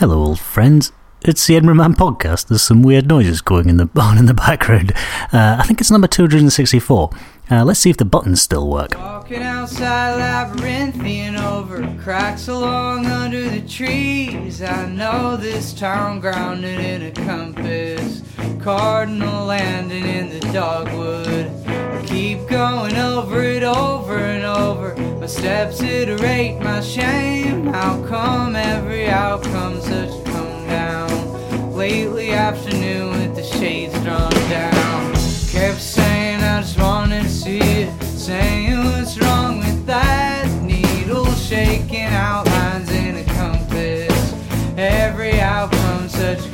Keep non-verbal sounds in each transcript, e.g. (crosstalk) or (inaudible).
Hello, old friends. It's the Edinburgh Man podcast. There's some weird noises going in the (laughs) on in the background. Uh, I think it's number 264. Uh, let's see if the buttons still work. Walking outside labyrinthian over cracks along under the trees. I know this town grounded in a compass, cardinal landing in the dogwood. Keep going over it over and over. My steps iterate my shame. How come every outcome such a come down? Lately afternoon with the shades drawn down. Kept saying I just to see it. Saying what's wrong with that needle shaking outlines in a compass. Every outcome such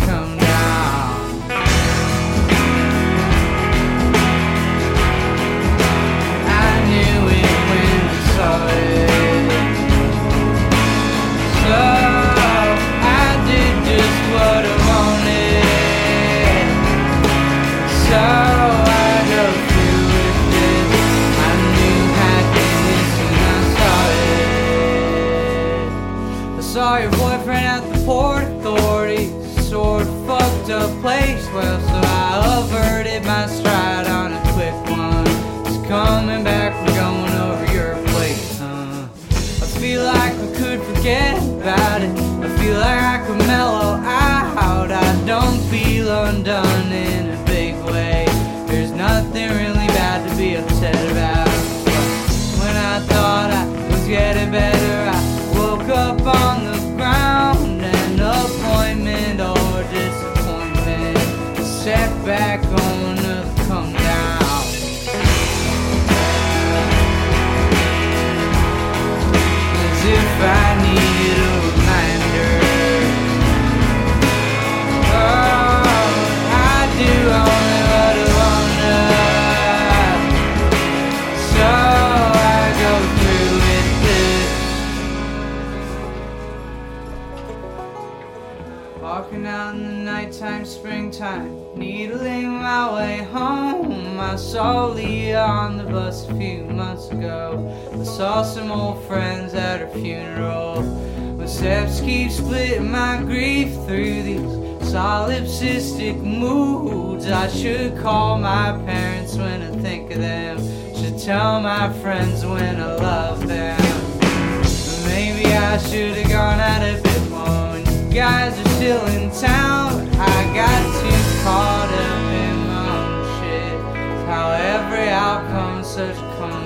saw some old friends at her funeral. My steps keep splitting my grief through these solipsistic moods. I should call my parents when I think of them. Should tell my friends when I love them. Maybe I should have gone out a bit more when you guys are still in town. I got too caught up in my own shit. How every outcome such come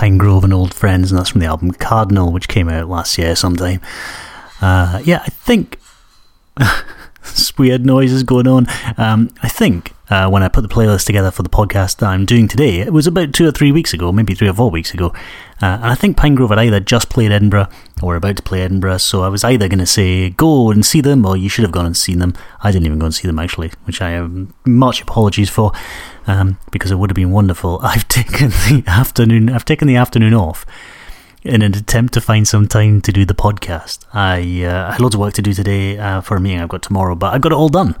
Pinegrove and Old Friends, and that's from the album Cardinal, which came out last year sometime. Uh, yeah, I think. (laughs) (laughs) weird noises going on. Um, I think uh, when I put the playlist together for the podcast that I'm doing today, it was about two or three weeks ago, maybe three or four weeks ago. Uh, and I think Pinegrove had either just played Edinburgh or about to play Edinburgh, so I was either going to say go and see them or you should have gone and seen them. I didn't even go and see them actually, which I have much apologies for um, because it would have been wonderful. (laughs) I've taken the afternoon. I've taken the afternoon off in an attempt to find some time to do the podcast. I uh, had loads of work to do today uh, for a meeting I've got tomorrow, but I've got it all done.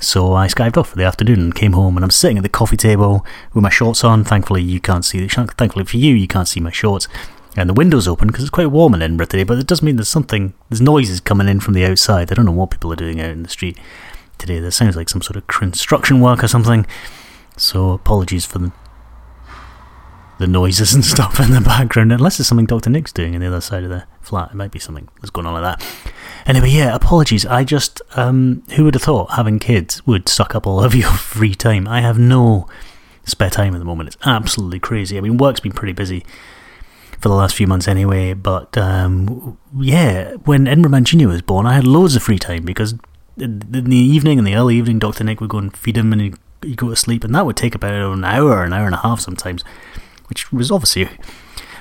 So I skived off for the afternoon and came home, and I'm sitting at the coffee table with my shorts on. Thankfully, you can't see. Thankfully for you, you can't see my shorts. And the window's open because it's quite warm in Edinburgh today, but it does mean there's something, there's noises coming in from the outside. I don't know what people are doing out in the street today. There sounds like some sort of construction work or something. So apologies for the the noises and (laughs) stuff in the background, unless it's something Dr. Nick's doing on the other side of the flat. It might be something that's going on like that. Anyway, yeah, apologies. I just, um, who would have thought having kids would suck up all of your (laughs) free time? I have no spare time at the moment. It's absolutely crazy. I mean, work's been pretty busy for the last few months anyway, but um, yeah, when Edinburgh Jr. was born, I had loads of free time because in the evening, in the early evening, Dr. Nick would go and feed him and he'd go to sleep, and that would take about an hour, an hour and a half sometimes which was obviously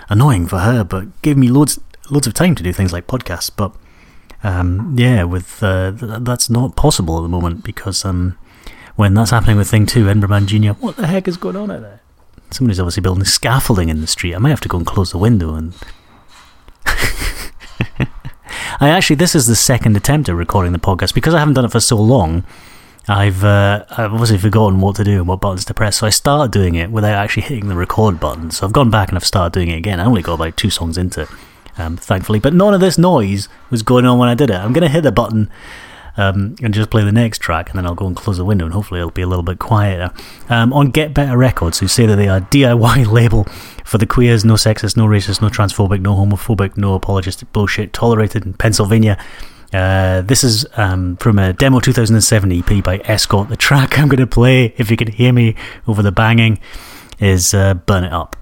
annoying for her, but gave me loads loads of time to do things like podcasts, but um, yeah, with uh, th- that's not possible at the moment because um, when that's happening with Thing 2, Edinburgh Man Junior, what the heck is going on out there? Somebody's obviously building scaffolding in the street. I might have to go and close the window and. (laughs) I actually, this is the second attempt at recording the podcast because I haven't done it for so long. I've uh, I've obviously forgotten what to do and what buttons to press, so I started doing it without actually hitting the record button. So I've gone back and I've started doing it again. I only got about two songs into it, um, thankfully, but none of this noise was going on when I did it. I'm going to hit the button um, and just play the next track, and then I'll go and close the window, and hopefully it'll be a little bit quieter. Um, on Get Better Records, who say that they are DIY (laughs) label for the queers, no sexist, no racist, no transphobic, no homophobic, no apologistic bullshit tolerated in Pennsylvania. Uh, this is um, from a demo 2007 EP by Escort. The track I'm going to play, if you can hear me over the banging, is uh, Burn It Up.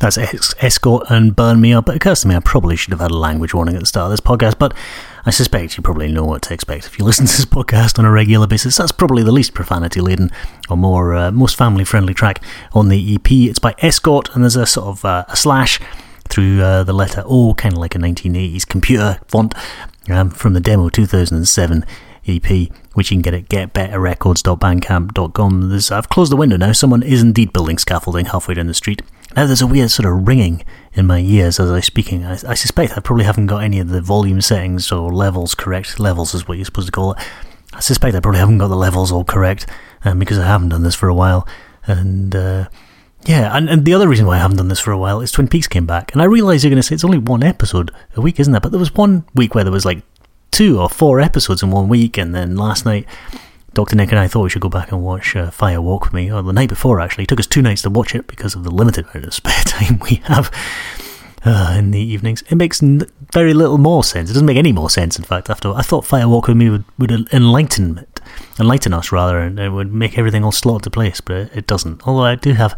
That's es- Escort and Burn Me Up. It occurs to me I probably should have had a language warning at the start of this podcast, but I suspect you probably know what to expect if you (laughs) listen to this podcast on a regular basis. That's probably the least profanity laden or more uh, most family friendly track on the EP. It's by Escort, and there's a sort of uh, a slash through uh, the letter O, kind of like a 1980s computer font um, from the demo 2007 EP, which you can get at getbetterrecords.bandcamp.com. There's, I've closed the window now. Someone is indeed building scaffolding halfway down the street. Now there's a weird sort of ringing in my ears as I'm speaking. I, I suspect I probably haven't got any of the volume settings or levels correct. Levels is what you're supposed to call it. I suspect I probably haven't got the levels all correct um, because I haven't done this for a while. And uh, yeah, and, and the other reason why I haven't done this for a while is Twin Peaks came back. And I realise you're going to say it's only one episode a week, isn't it? But there was one week where there was like two or four episodes in one week, and then last night, Dr. Nick and I thought we should go back and watch uh, Fire Walk with Me, or the night before actually. It took us two nights to watch it because of the limited amount of (laughs) spare time we have uh, in the evenings. It makes n- very little more sense. It doesn't make any more sense, in fact. After I thought Fire Walk with Me would, would enlighten enlighten us rather, and it would make everything all slot to place, but it, it doesn't. Although I do have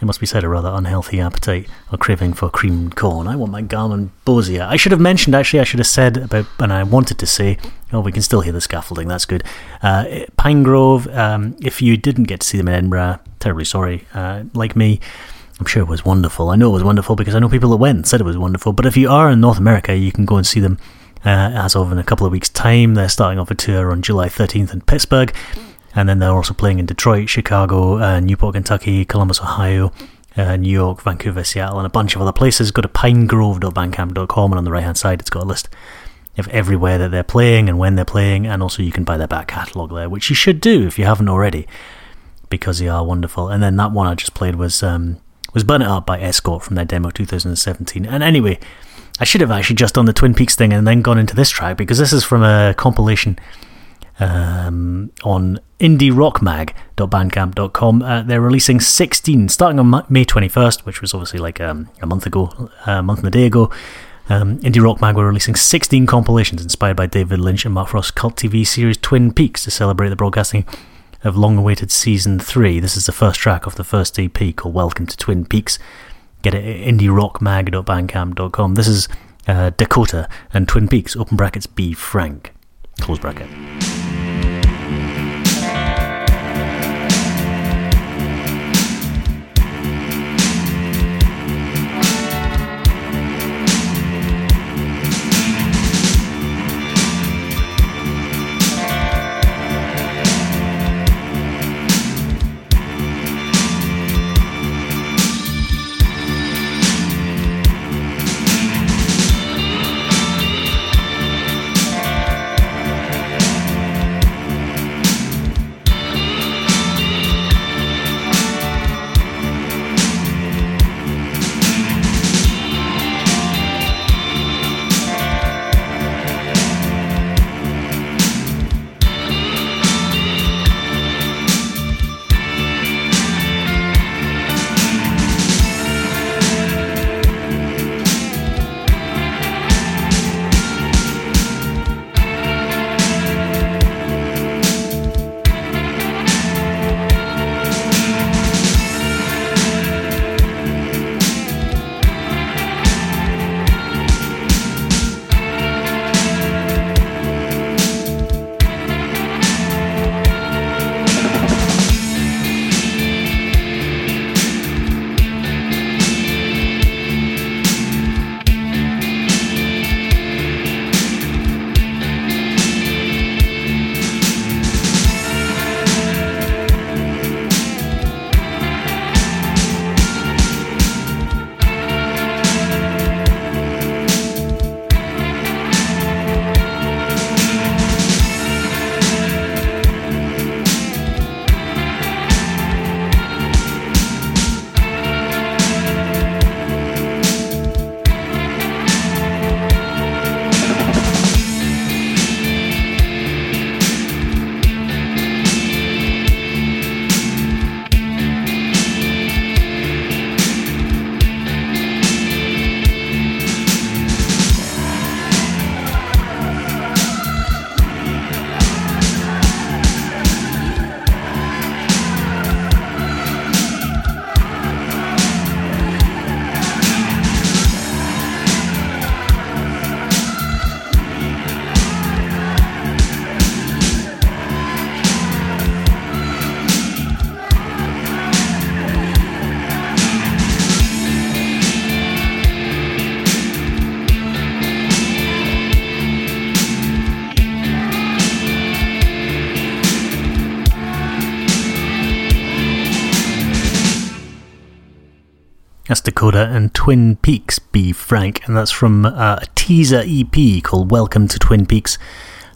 it must be said, a rather unhealthy appetite or craving for creamed corn. I want my Garmin Bosia. I should have mentioned, actually, I should have said about, and I wanted to say, oh, we can still hear the scaffolding, that's good. Uh, Pinegrove, um, if you didn't get to see them in Edinburgh, terribly sorry. Uh, like me, I'm sure it was wonderful. I know it was wonderful because I know people that went and said it was wonderful. But if you are in North America, you can go and see them uh, as of in a couple of weeks' time. They're starting off a tour on July 13th in Pittsburgh. And then they're also playing in Detroit, Chicago, uh, Newport, Kentucky, Columbus, Ohio, uh, New York, Vancouver, Seattle, and a bunch of other places. Go to pinegrove.bandcamp.com, and on the right hand side, it's got a list of everywhere that they're playing and when they're playing, and also you can buy their back catalogue there, which you should do if you haven't already, because they are wonderful. And then that one I just played was um, was Burn It Up by Escort from their demo 2017. And anyway, I should have actually just done the Twin Peaks thing and then gone into this track because this is from a compilation um, on indierockmag.bandcamp.com. Uh, they're releasing 16, starting on May 21st, which was obviously like um, a month ago, a month and a day ago. Um, Indie Rock Mag were releasing 16 compilations inspired by David Lynch and Mark Frost's cult TV series Twin Peaks to celebrate the broadcasting of long awaited season 3. This is the first track of the first EP called Welcome to Twin Peaks. Get it at indierockmag.bandcamp.com. This is uh, Dakota and Twin Peaks, open brackets, B Frank, close bracket. Dakota and Twin Peaks, be frank. And that's from uh, a teaser EP called Welcome to Twin Peaks,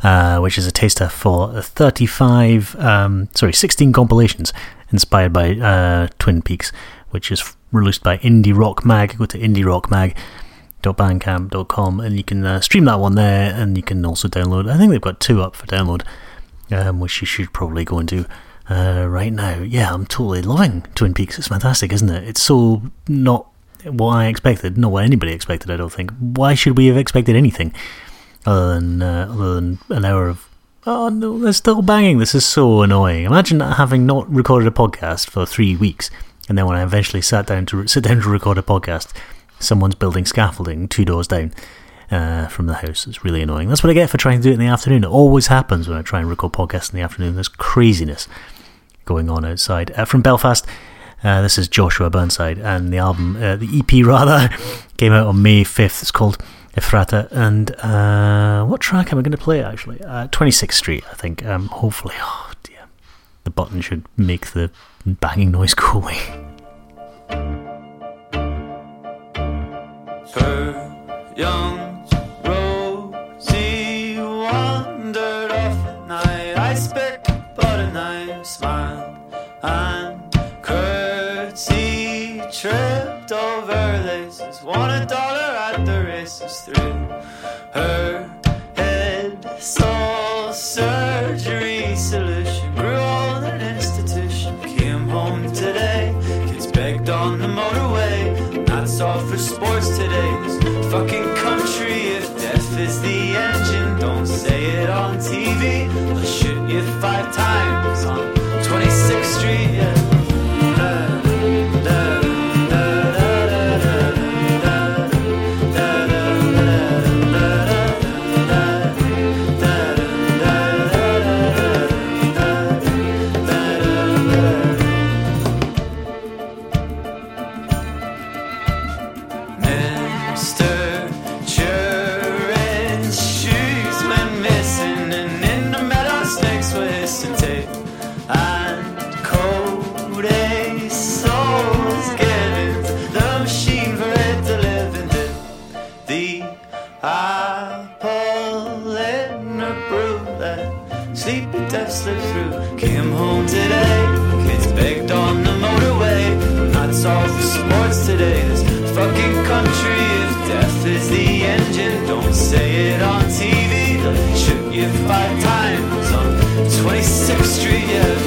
uh, which is a taster for 35, um, sorry, 16 compilations inspired by uh, Twin Peaks, which is released by Indie Rock Mag. Go to indierockmag.bandcamp.com and you can uh, stream that one there and you can also download. I think they've got two up for download, um, which you should probably go and do uh, right now. Yeah, I'm totally loving Twin Peaks. It's fantastic, isn't it? It's so not what I expected, not what anybody expected. I don't think. Why should we have expected anything other than uh, other than an hour of? Oh no, they're still banging. This is so annoying. Imagine having not recorded a podcast for three weeks And then when I eventually sat down to sit down to record a podcast, someone's building scaffolding two doors down uh, from the house. It's really annoying. That's what I get for trying to do it in the afternoon. It always happens when I try and record podcasts in the afternoon. There's craziness going on outside. Uh, from Belfast, uh, this is Joshua Burnside, and the album, uh, the EP (laughs) rather, came out on May 5th. It's called Ephrata. And uh, what track am I going to play actually? 26th uh, Street, I think. Um, hopefully, oh dear. The button should make the banging noise go away. (laughs) Young tripped over laces. Won a dollar at the races through her head. Soul surgery solution grew old an institution. Came home today, kids begged on the motorway. That's all for sports today. This fucking country, if death is the engine, don't say it on TV. I'll shoot you five times on 26th Street. Yeah. 26th Street, yeah.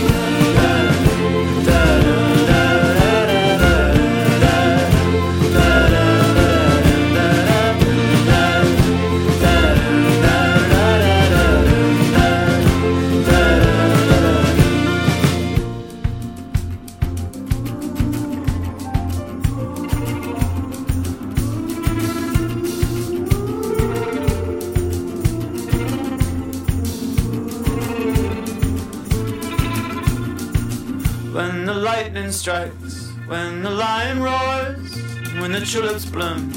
Lightning strikes, when the lion roars, when the tulips bloom,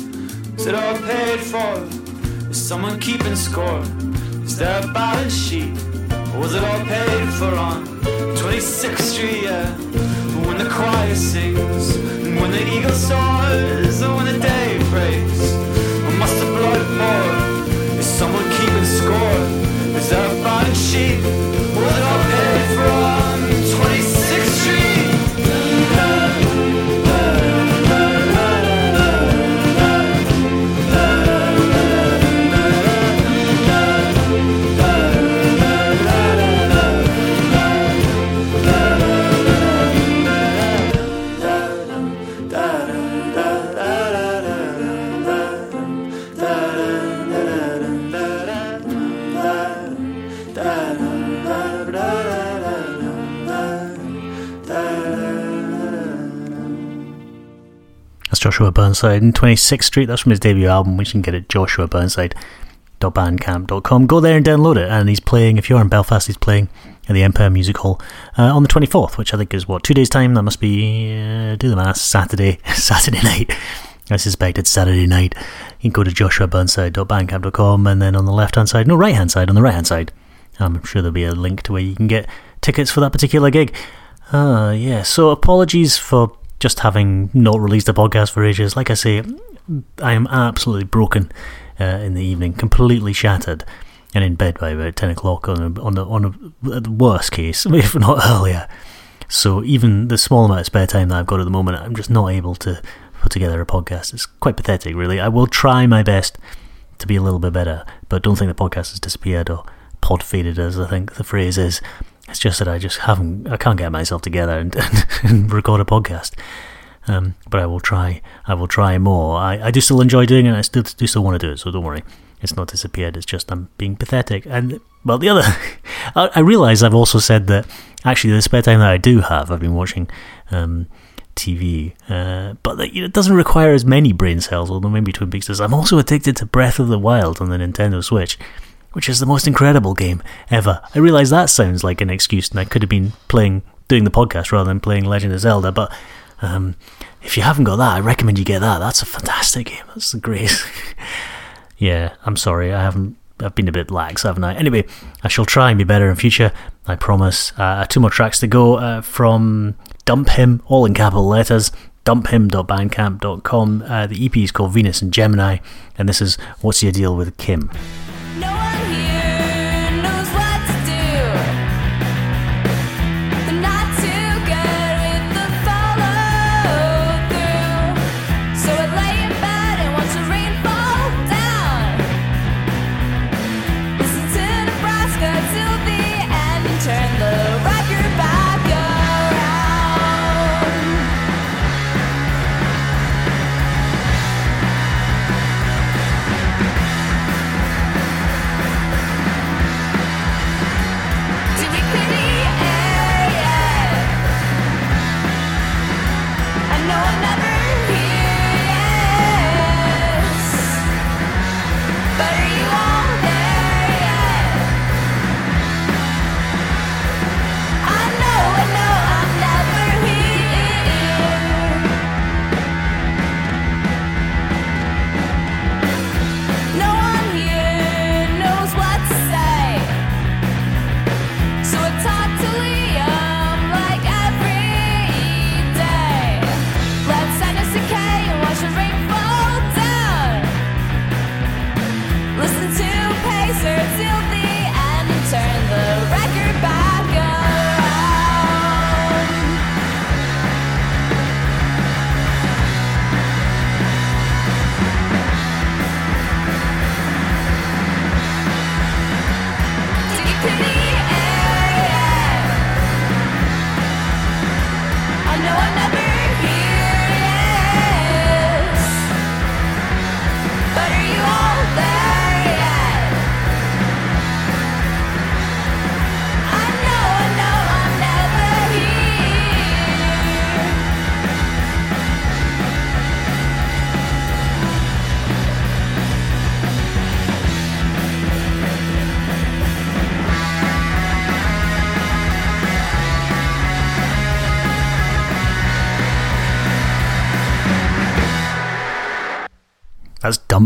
is it all paid for? Is someone keeping score? Is there a balance sheet? Or was it all paid for on 26th Street? Yeah. When the choir sings, and when the eagle soars, or when the day breaks, or must the blood pour? Is someone keeping score? Is there a balance sheet? Joshua Burnside in 26th Street. That's from his debut album, which you can get at joshuaburnside.bandcamp.com. Go there and download it. And he's playing, if you're in Belfast, he's playing at the Empire Music Hall uh, on the 24th, which I think is, what, two days' time? That must be, uh, do the math, Saturday, (laughs) Saturday night. I suspect it's Saturday night. You can go to joshuaburnside.bandcamp.com and then on the left hand side, no, right hand side, on the right hand side, I'm sure there'll be a link to where you can get tickets for that particular gig. Uh, yeah, so apologies for just having not released a podcast for ages. Like I say, I am absolutely broken uh, in the evening, completely shattered, and in bed by about ten o'clock on a, on a, on a, the worst case, (laughs) if not earlier. So even the small amount of spare time that I've got at the moment, I'm just not able to put together a podcast. It's quite pathetic, really. I will try my best to be a little bit better, but don't think the podcast has disappeared or pod faded, as I think the phrase is. It's just that I just haven't, I can't get myself together and, (laughs) and, and record a podcast. Um, but I will try. I will try more. I, I do still enjoy doing it. I still do still want to do it. So don't worry. It's not disappeared. It's just I'm being pathetic. And well, the other, (laughs) I, I realise I've also said that actually the spare time that I do have, I've been watching um, TV. Uh, but that, you know, it doesn't require as many brain cells, although maybe Twin Peaks does. I'm also addicted to Breath of the Wild on the Nintendo Switch, which is the most incredible game ever. I realize that sounds like an excuse, and I could have been playing, doing the podcast rather than playing Legend of Zelda, but um, if you haven't got that, I recommend you get that. That's a fantastic game. That's the greatest. (laughs) yeah, I'm sorry, I haven't. I've been a bit lax, haven't I? Anyway, I shall try and be better in future. I promise. Uh, two more tracks to go uh, from Dump Him, all in capital letters. Dumphim.bandcamp.com. Uh, the EP is called Venus and Gemini, and this is What's Your Deal with Kim?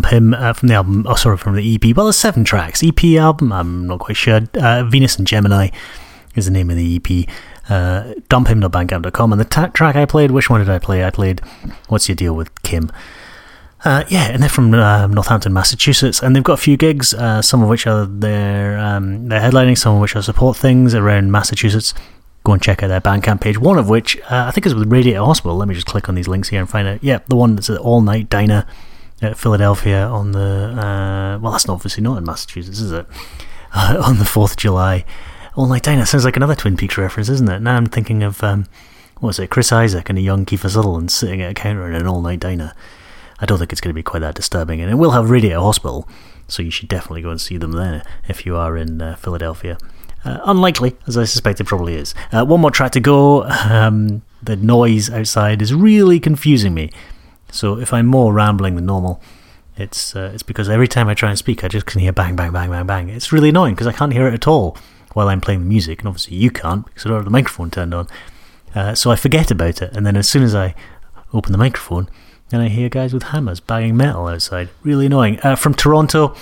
Him uh, from the album, oh, sorry, from the EP. Well, there's seven tracks. EP album, I'm not quite sure. Uh, Venus and Gemini is the name of the EP. Uh, dumphim.bandcamp.com. And the track I played, which one did I play? I played What's Your Deal with Kim? Uh, yeah, and they're from um, Northampton, Massachusetts, and they've got a few gigs, uh, some of which are their um, they're headlining, some of which are support things around Massachusetts. Go and check out their Bandcamp page. One of which uh, I think is with Radiator Hospital. Let me just click on these links here and find out. Yeah, the one that's at All Night Diner at Philadelphia on the uh, well, that's obviously not in Massachusetts, is it? Uh, (laughs) on the Fourth of July, All Night Diner sounds like another Twin Peaks reference, isn't it? Now I'm thinking of um, what was it, Chris Isaak and a young Kiefer Sutherland sitting at a counter in an All Night Diner. I don't think it's going to be quite that disturbing, and it will have Radiator Hospital, so you should definitely go and see them there if you are in uh, Philadelphia. Uh, unlikely, as I suspect it probably is. Uh, one more track to go. (laughs) Um, the noise outside is really confusing me. So if I'm more rambling than normal, it's uh, it's because every time I try and speak, I just can hear bang, bang, bang, bang, bang. It's really annoying because I can't hear it at all while I'm playing the music, and obviously you can't because I don't have the microphone turned on. Uh, so I forget about it, and then as soon as I open the microphone, then I hear guys with hammers banging metal outside. Really annoying. Uh, from Toronto,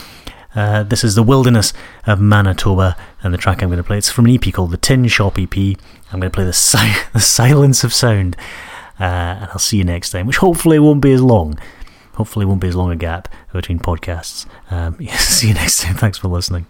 uh, this is the Wilderness of Manitoba, and the track I'm going to play. It's from an EP called the Tin Shop EP. I'm going to play the, si- (laughs) the Silence of Sound, and I'll see you next time, which hopefully won't be as long. Hopefully, won't be as long a gap between podcasts. Um, (laughs) yeah, see you next time. Thanks for listening.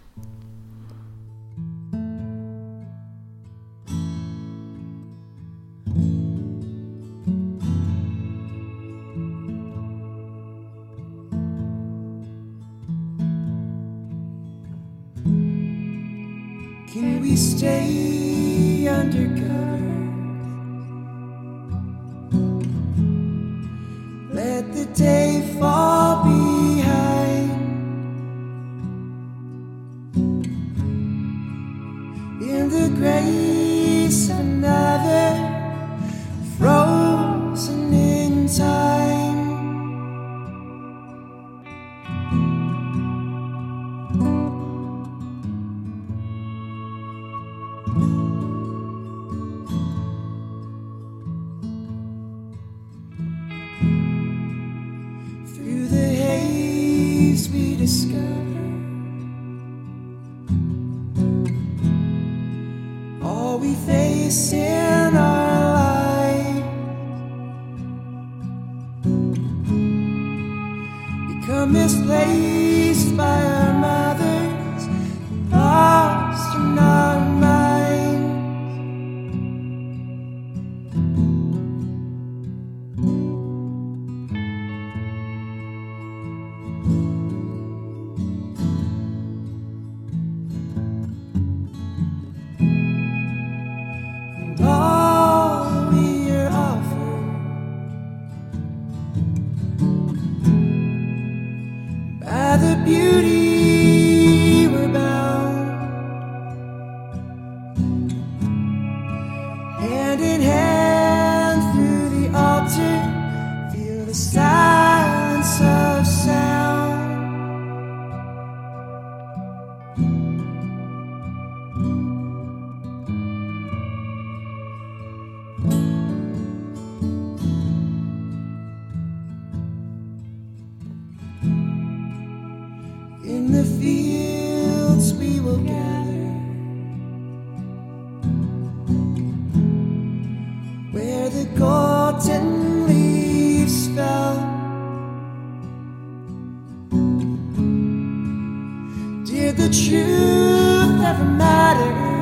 Did the truth ever matter?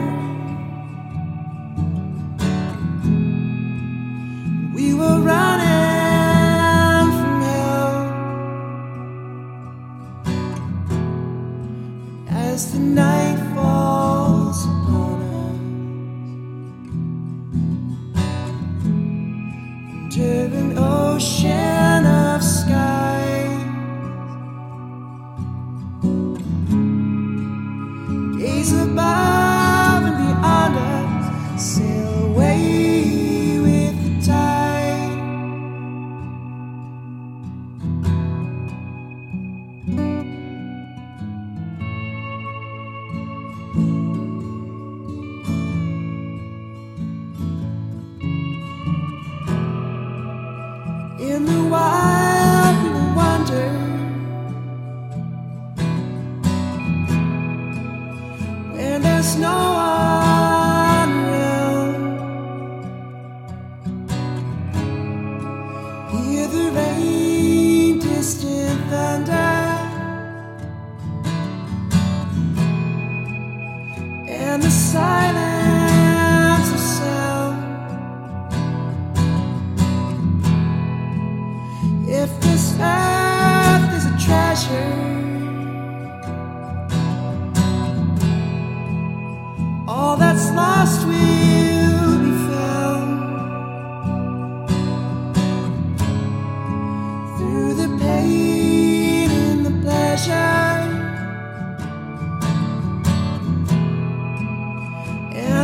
in the wild.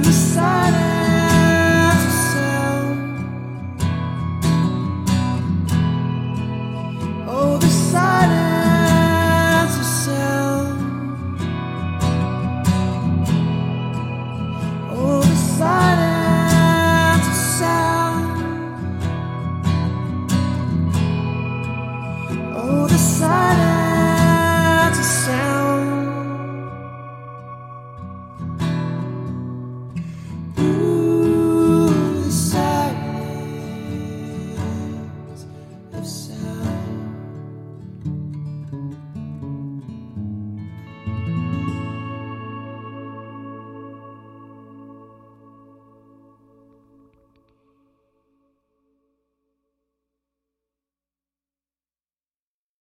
the silence.